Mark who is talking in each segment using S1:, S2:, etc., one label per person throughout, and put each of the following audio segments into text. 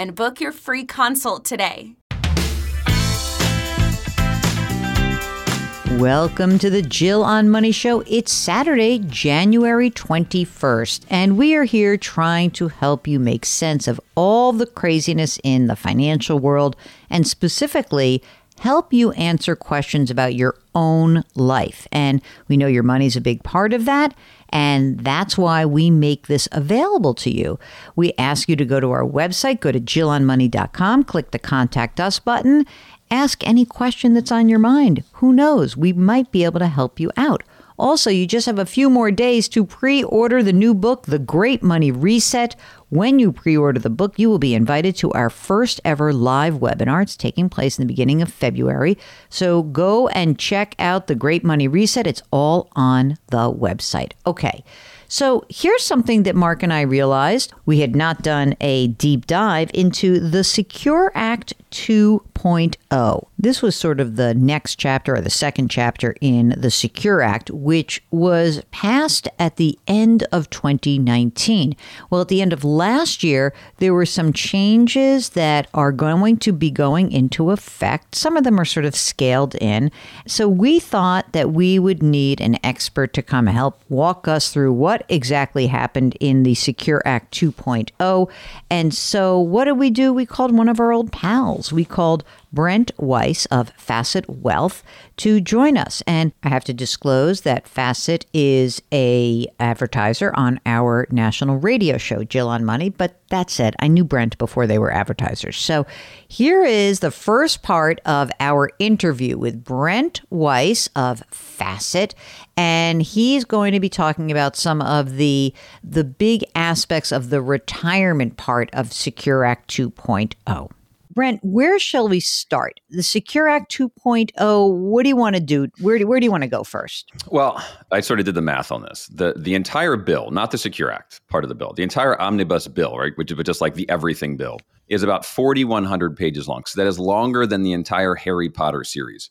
S1: And book your free consult today.
S2: Welcome to the Jill on Money Show. It's Saturday, January 21st, and we are here trying to help you make sense of all the craziness in the financial world and specifically help you answer questions about your own life. And we know your money's a big part of that. And that's why we make this available to you. We ask you to go to our website, go to jillonmoney.com, click the contact us button, ask any question that's on your mind. Who knows? We might be able to help you out. Also, you just have a few more days to pre order the new book, The Great Money Reset. When you pre order the book, you will be invited to our first ever live webinar. It's taking place in the beginning of February. So go and check out The Great Money Reset. It's all on the website. Okay. So here's something that Mark and I realized. We had not done a deep dive into the Secure Act 2.0. This was sort of the next chapter or the second chapter in the Secure Act, which was passed at the end of 2019. Well, at the end of last year, there were some changes that are going to be going into effect. Some of them are sort of scaled in. So we thought that we would need an expert to come help walk us through what exactly happened in the Secure Act 2.0. And so what did we do? We called one of our old pals. We called Brent Weiss of Facet Wealth to join us. And I have to disclose that Facet is a advertiser on our national radio show, Jill on Money. But that said, I knew Brent before they were advertisers. So here is the first part of our interview with Brent Weiss of Facet. And he's going to be talking about some of the the big aspects of the retirement part of Secure Act 2.0. Brent, where shall we start? The Secure Act 2.0, what do you want to do? Where do, where do you want to go first?
S3: Well, I sort of did the math on this. The the entire bill, not the Secure Act part of the bill, the entire omnibus bill, right, which is just like the everything bill, is about 4100 pages long. So that is longer than the entire Harry Potter series,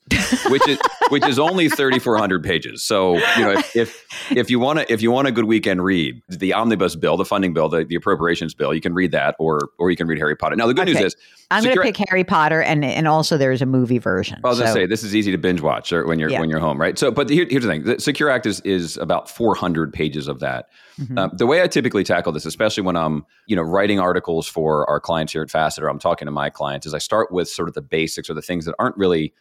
S3: which is which is only 3400 pages. So, you know, if if, if you want to if you want a good weekend read, the omnibus bill, the funding bill, the, the appropriations bill, you can read that or or you can read Harry Potter. Now, the good okay. news is
S2: I'm going to pick Harry Potter, and and also there's a movie version.
S3: I was so. going to say this is easy to binge watch when you're yeah. when you're home, right? So, but here, here's the thing: the Secure Act is is about 400 pages of that. Mm-hmm. Uh, the way I typically tackle this, especially when I'm you know writing articles for our clients here at Facet, or I'm talking to my clients, is I start with sort of the basics or the things that aren't really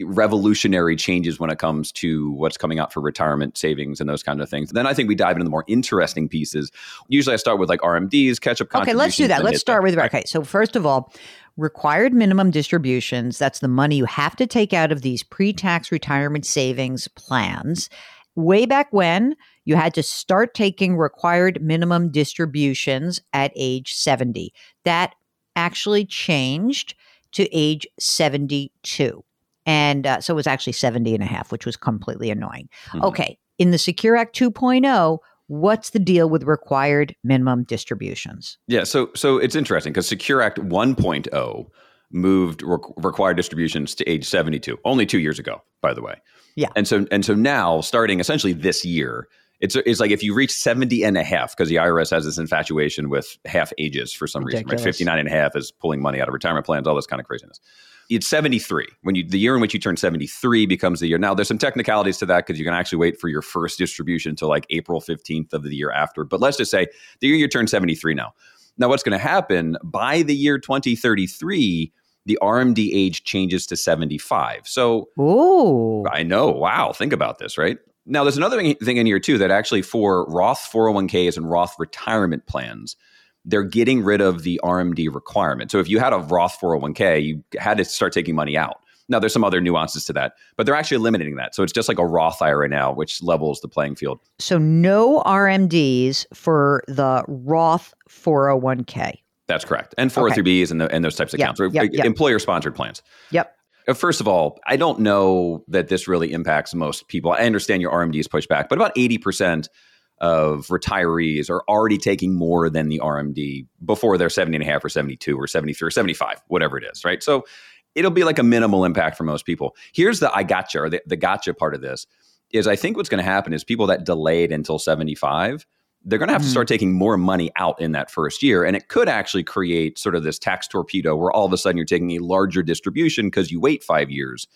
S3: revolutionary changes when it comes to what's coming out for retirement savings and those kind of things. Then I think we dive into the more interesting pieces. Usually I start with like RMDs, catch up
S2: Okay, let's do that. Let's start with okay. So first of all, required minimum distributions, that's the money you have to take out of these pre-tax retirement savings plans. Way back when, you had to start taking required minimum distributions at age 70. That actually changed to age 72. And uh, so it was actually 70 and a half, which was completely annoying. Mm-hmm. Okay. In the Secure Act 2.0, what's the deal with required minimum distributions?
S3: Yeah. So, so it's interesting because Secure Act 1.0 moved re- required distributions to age 72 only 2 years ago by the way.
S2: Yeah.
S3: And so and so now starting essentially this year it's, it's like if you reach 70 and a half because the IRS has this infatuation with half ages for some Ridiculous. reason, right? 59 and a half is pulling money out of retirement plans, all this kind of craziness it's 73 when you the year in which you turn 73 becomes the year now there's some technicalities to that because you can actually wait for your first distribution until like april 15th of the year after but let's just say the year you turn 73 now now what's going to happen by the year 2033 the RMD age changes to 75. So,
S2: Ooh.
S3: I know. Wow. Think about this, right? Now, there's another thing in here, too, that actually for Roth 401ks and Roth retirement plans, they're getting rid of the RMD requirement. So if you had a Roth 401k, you had to start taking money out. Now there's some other nuances to that, but they're actually eliminating that. So it's just like a Roth IRA now, which levels the playing field.
S2: So no RMDs for the Roth 401k.
S3: That's correct. And 403bs okay. and, the, and those types of
S2: yep,
S3: accounts,
S2: yep, yep.
S3: employer sponsored plans.
S2: Yep.
S3: Uh, first of all, I don't know that this really impacts most people. I understand your RMDs push back, but about 80% of retirees are already taking more than the RMD before they're 70 and a half or 72 or 73 or 75, whatever it is, right? So it'll be like a minimal impact for most people. Here's the I gotcha or the, the gotcha part of this is I think what's going to happen is people that delayed until 75, they're going to have mm. to start taking more money out in that first year. And it could actually create sort of this tax torpedo where all of a sudden you're taking a larger distribution because you wait five years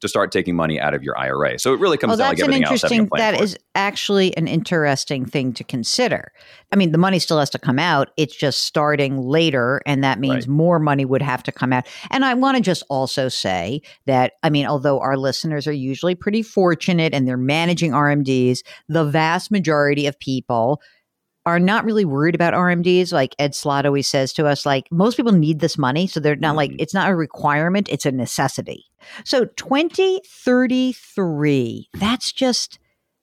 S3: to start taking money out of your IRA. So it really comes down
S2: that's
S3: like
S2: an interesting. That is actually an interesting thing to consider. I mean, the money still has to come out. It's just starting later, and that means right. more money would have to come out. And I want to just also say that I mean, although our listeners are usually pretty fortunate and they're managing RMDs, the vast majority of people are not really worried about RMDs. Like Ed Slott always says to us, like most people need this money. So they're not mm-hmm. like, it's not a requirement, it's a necessity. So 2033, that's just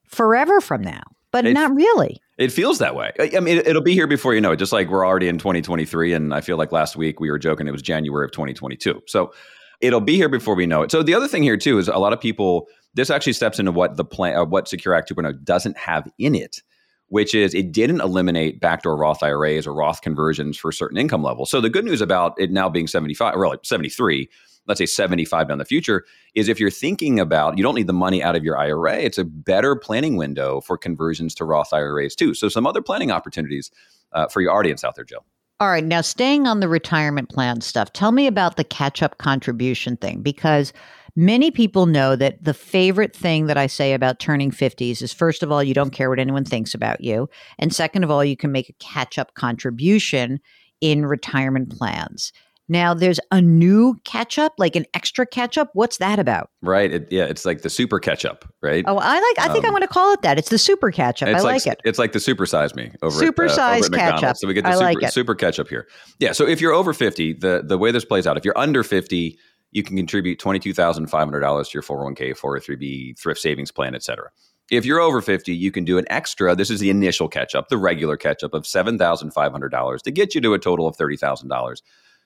S2: forever from now, but it, not really.
S3: It feels that way. I mean, it'll be here before you know it, just like we're already in 2023. And I feel like last week we were joking it was January of 2022. So it'll be here before we know it. So the other thing here too is a lot of people, this actually steps into what the plan, uh, what Secure Act 2.0 doesn't have in it which is it didn't eliminate backdoor Roth IRAs or Roth conversions for certain income levels. So the good news about it now being 75 or like 73, let's say 75 down the future, is if you're thinking about you don't need the money out of your IRA, it's a better planning window for conversions to Roth IRAs too. So some other planning opportunities uh, for your audience out there, Jill.
S2: All right, now staying on the retirement plan stuff, tell me about the catch up contribution thing because Many people know that the favorite thing that I say about turning 50s is first of all, you don't care what anyone thinks about you. And second of all, you can make a catch up contribution in retirement plans. Now there's a new catch up, like an extra catch up. What's that about?
S3: Right. It, yeah, it's like the super catch up, right?
S2: Oh, I like. I think um, I'm going to call it that. It's the super catch up. I like,
S3: like,
S2: it.
S3: It's like the super size me over
S2: super
S3: at, uh,
S2: size catch up.
S3: So we get the super,
S2: like
S3: super catch up here. Yeah. So if you're over 50, the the way this plays out, if you're under 50, you can contribute $22,500 to your 401k, 403b, thrift savings plan, etc. If you're over 50, you can do an extra, this is the initial catch up, the regular catch up of $7,500 to get you to a total of $30,000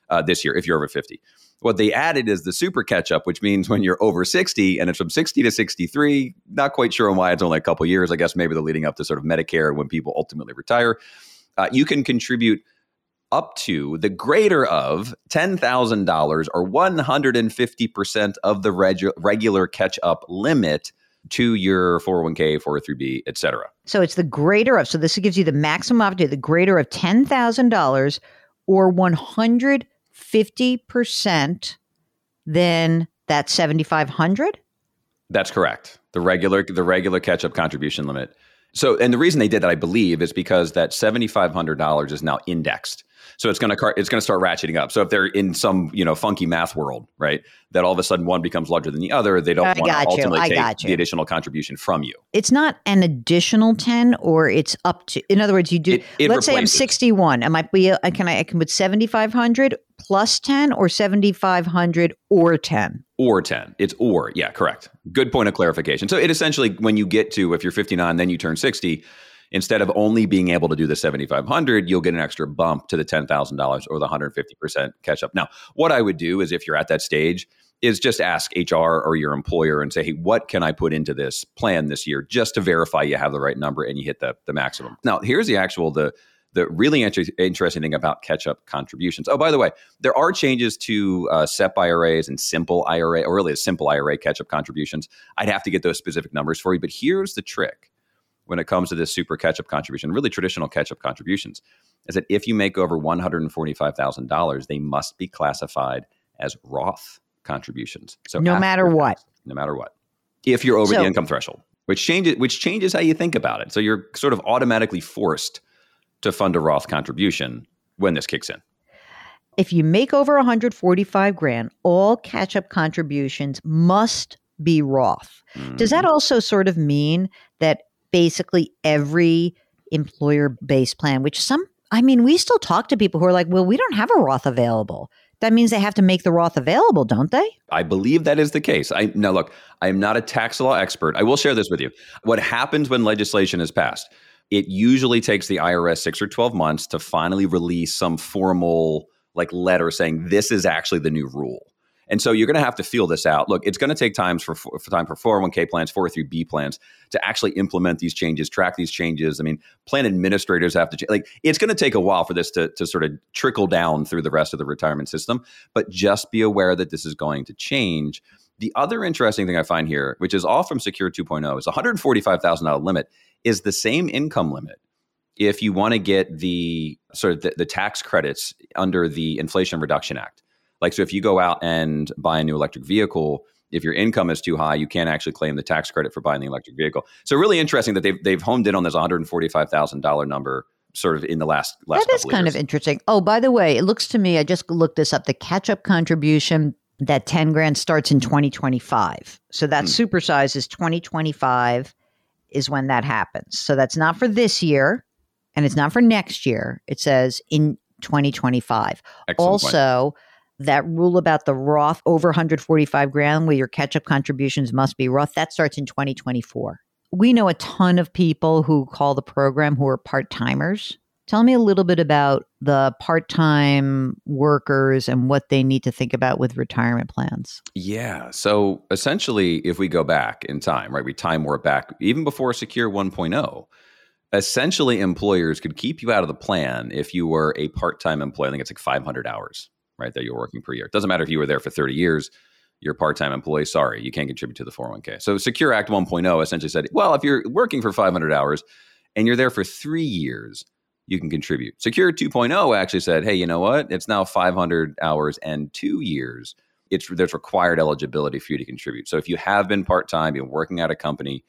S3: uh, this year if you're over 50. What they added is the super catch up, which means when you're over 60 and it's from 60 to 63, not quite sure on why it's only a couple years. I guess maybe the leading up to sort of Medicare when people ultimately retire. Uh, you can contribute up to the greater of $10,000 or 150% of the regu- regular catch up limit to your 401k, 403b, et cetera.
S2: So it's the greater of, so this gives you the maximum opportunity, the greater of $10,000 or 150% then that 7,500?
S3: That's correct. The regular, the regular catch up contribution limit. So, and the reason they did that, I believe, is because that $7,500 is now indexed. So it's going to it's going to start ratcheting up. So if they're in some you know funky math world, right, that all of a sudden one becomes larger than the other, they don't want to ultimately take the additional contribution from you.
S2: It's not an additional ten, or it's up to. In other words, you do. It, it let's say I'm 61. I might be. Uh, can I, I can put 7,500 plus 10 or 7,500 or 10
S3: or 10 it's or yeah correct good point of clarification so it essentially when you get to if you're 59 then you turn 60 instead of only being able to do the 7500 you'll get an extra bump to the $10,000 or the 150% catch up. Now, what I would do is if you're at that stage is just ask HR or your employer and say, "Hey, what can I put into this plan this year just to verify you have the right number and you hit the the maximum." Now, here's the actual the the really inter- interesting thing about catch up contributions. Oh, by the way, there are changes to uh, SEP IRAs and simple IRA, or really a simple IRA catch up contributions. I'd have to get those specific numbers for you, but here's the trick when it comes to this super catch up contribution, really traditional catch up contributions, is that if you make over $145,000, they must be classified as Roth contributions.
S2: So no matter what,
S3: no matter what, if you're over so, the income threshold, which changes which changes how you think about it. So you're sort of automatically forced to fund a Roth contribution when this kicks in.
S2: If you make over 145 grand, all catch up contributions must be Roth. Mm-hmm. Does that mm-hmm. also sort of mean that basically every employer based plan, which some, I mean, we still talk to people who are like, well, we don't have a Roth available. That means they have to make the Roth available, don't they?
S3: I believe that is the case. I now look, I am not a tax law expert. I will share this with you. What happens when legislation is passed? It usually takes the IRS 6 or 12 months to finally release some formal like letter saying this is actually the new rule. And so you're going to have to feel this out. Look, it's going to take times for, for time for 401k plans, 403b plans to actually implement these changes, track these changes. I mean, plan administrators have to like it's going to take a while for this to to sort of trickle down through the rest of the retirement system, but just be aware that this is going to change. The other interesting thing I find here, which is all from Secure 2.0, is $145,000 limit is the same income limit if you want to get the sort of the, the tax credits under the Inflation Reduction Act. Like, so if you go out and buy a new electric vehicle, if your income is too high, you can't actually claim the tax credit for buying the electric vehicle. So really interesting that they've they've honed in on this one hundred forty five thousand dollar number sort of in the last last.
S2: That is kind
S3: years.
S2: of interesting. Oh, by the way, it looks to me I just looked this up. The catch up contribution that ten grand starts in twenty twenty five. So that hmm. supersize is twenty twenty five is when that happens. So that's not for this year, and it's not for next year. It says in twenty twenty five. Also. Point that rule about the Roth over 145 grand where your catch up contributions must be Roth, that starts in 2024. We know a ton of people who call the program who are part timers. Tell me a little bit about the part time workers and what they need to think about with retirement plans.
S3: Yeah. So essentially, if we go back in time, right, we time warp back even before Secure 1.0, essentially employers could keep you out of the plan if you were a part time employee. I think it's like 500 hours right, that you're working per year. It doesn't matter if you were there for 30 years, you're a part-time employee, sorry, you can't contribute to the 401k. So Secure Act 1.0 essentially said, well, if you're working for 500 hours and you're there for 3 years, you can contribute. Secure 2.0 actually said, hey, you know what? It's now 500 hours and 2 years. It's there's required eligibility for you to contribute. So if you have been part-time, you're working at a company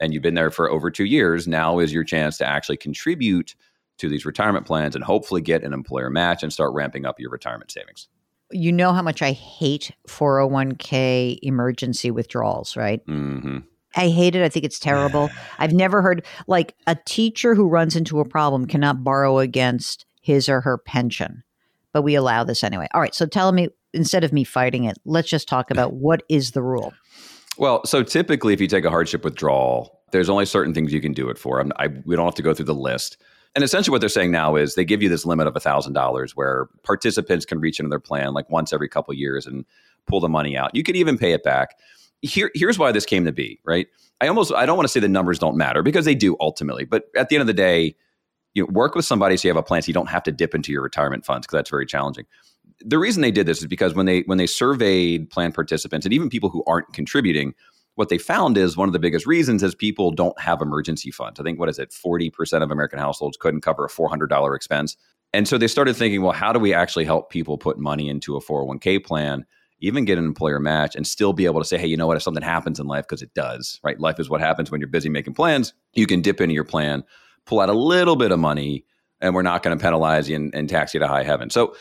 S3: and you've been there for over 2 years, now is your chance to actually contribute to these retirement plans and hopefully get an employer match and start ramping up your retirement savings.
S2: You know how much I hate 401k emergency withdrawals, right?
S3: Mm-hmm.
S2: I hate it. I think it's terrible. I've never heard like a teacher who runs into a problem cannot borrow against his or her pension, but we allow this anyway. All right. So tell me, instead of me fighting it, let's just talk about what is the rule.
S3: Well, so typically, if you take a hardship withdrawal, there's only certain things you can do it for. I'm, I, we don't have to go through the list. And essentially, what they're saying now is they give you this limit of $1,000 where participants can reach into their plan like once every couple years and pull the money out. You could even pay it back. Here, here's why this came to be, right? I almost I don't want to say the numbers don't matter because they do ultimately, but at the end of the day, you know, work with somebody so you have a plan so you don't have to dip into your retirement funds because that's very challenging. The reason they did this is because when they when they surveyed plan participants and even people who aren't contributing, what they found is one of the biggest reasons is people don't have emergency funds. I think what is it, forty percent of American households couldn't cover a four hundred dollar expense, and so they started thinking, well, how do we actually help people put money into a four hundred one k plan? Even get an employer match and still be able to say, hey, you know what? If something happens in life, because it does, right? Life is what happens when you're busy making plans. You can dip into your plan, pull out a little bit of money, and we're not going to penalize you and, and tax you to high heaven. So,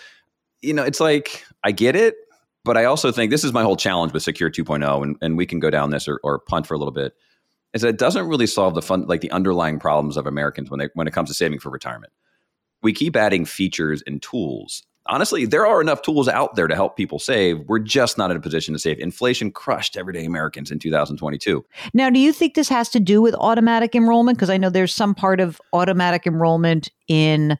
S3: you know, it's like I get it but I also think this is my whole challenge with Secure 2.0, and, and we can go down this or, or punt for a little bit, is that it doesn't really solve the fun, like the underlying problems of Americans when they when it comes to saving for retirement. We keep adding features and tools. Honestly, there are enough tools out there to help people save. We're just not in a position to save. Inflation crushed everyday Americans in 2022.
S2: Now, do you think this has to do with automatic enrollment? Because I know there's some part of automatic enrollment in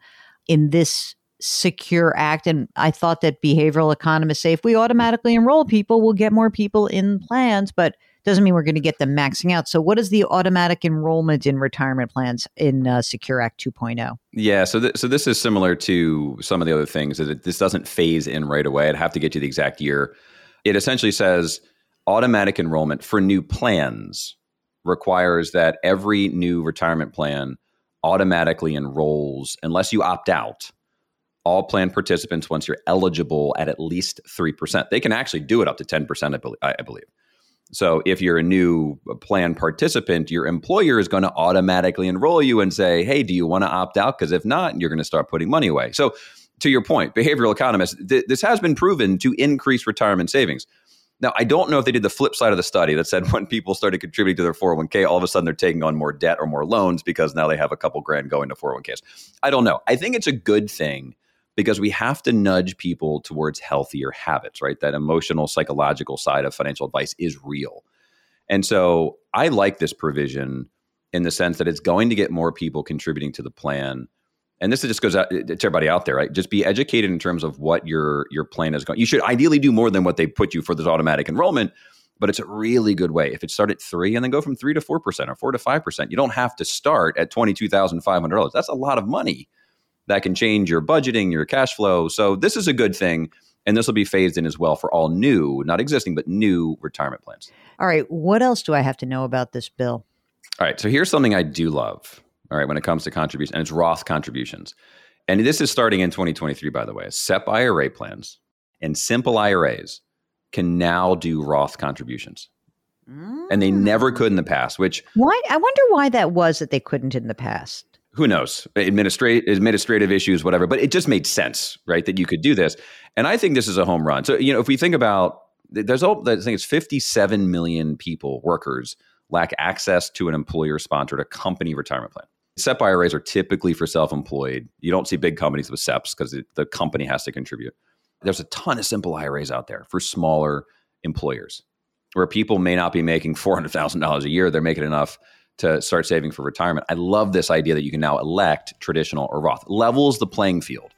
S2: in this Secure Act, and I thought that behavioral economists say if we automatically enroll people, we'll get more people in plans, but doesn't mean we're going to get them maxing out. So, what is the automatic enrollment in retirement plans in uh, Secure Act 2.0?
S3: Yeah, so th- so this is similar to some of the other things that it, this doesn't phase in right away. I'd have to get you the exact year. It essentially says automatic enrollment for new plans requires that every new retirement plan automatically enrolls unless you opt out all plan participants once you're eligible at at least 3%. They can actually do it up to 10%, I believe. So if you're a new uh, plan participant, your employer is going to automatically enroll you and say, hey, do you want to opt out? Because if not, you're going to start putting money away. So to your point, behavioral economists, th- this has been proven to increase retirement savings. Now, I don't know if they did the flip side of the study that said when people started contributing to their 401k, all of a sudden they're taking on more debt or more loans because now they have a couple grand going to 401ks. I don't know. I think it's a good thing because we have to nudge people towards healthier habits, right? That emotional, psychological side of financial advice is real. And so I like this provision in the sense that it's going to get more people contributing to the plan. And this just goes out to everybody out there, right? Just be educated in terms of what your your plan is going. You should ideally do more than what they put you for this automatic enrollment, but it's a really good way. If it start at three and then go from three to four percent or four to five percent, you don't have to start at twenty two thousand five hundred dollars. That's a lot of money that can change your budgeting, your cash flow. So this is a good thing. And this will be phased in as well for all new, not existing, but new retirement plans.
S2: All right. What else do I have to know about this bill?
S3: All right. So here's something I do love. All right. When it comes to contributions, and it's Roth contributions. And this is starting in 2023, by the way. SEP IRA plans and simple IRAs can now do Roth contributions. Mm. And they never could in the past, which.
S2: Why? I wonder why that was that they couldn't in the past
S3: who knows? Administrative administrative issues whatever but it just made sense right that you could do this. And i think this is a home run. So you know if we think about there's all i think it's 57 million people workers lack access to an employer sponsored a company retirement plan. Sep iras are typically for self-employed. You don't see big companies with seps because the company has to contribute. There's a ton of simple iras out there for smaller employers where people may not be making $400000 a year. They're making enough to start saving for retirement. I love this idea that you can now elect traditional or Roth. Levels the playing field,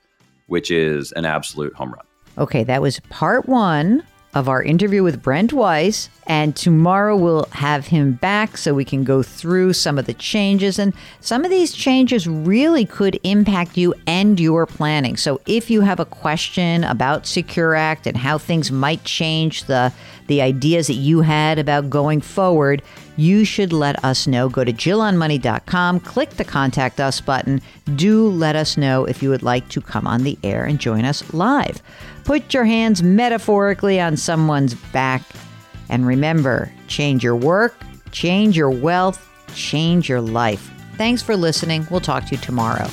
S3: which is an absolute home run.
S2: Okay, that was part one of our interview with Brent Weiss. And tomorrow we'll have him back so we can go through some of the changes. And some of these changes really could impact you and your planning. So if you have a question about Secure Act and how things might change the, the ideas that you had about going forward, you should let us know. Go to JillOnMoney.com, click the contact us button. Do let us know if you would like to come on the air and join us live. Put your hands metaphorically on someone's back. And remember change your work, change your wealth, change your life. Thanks for listening. We'll talk to you tomorrow.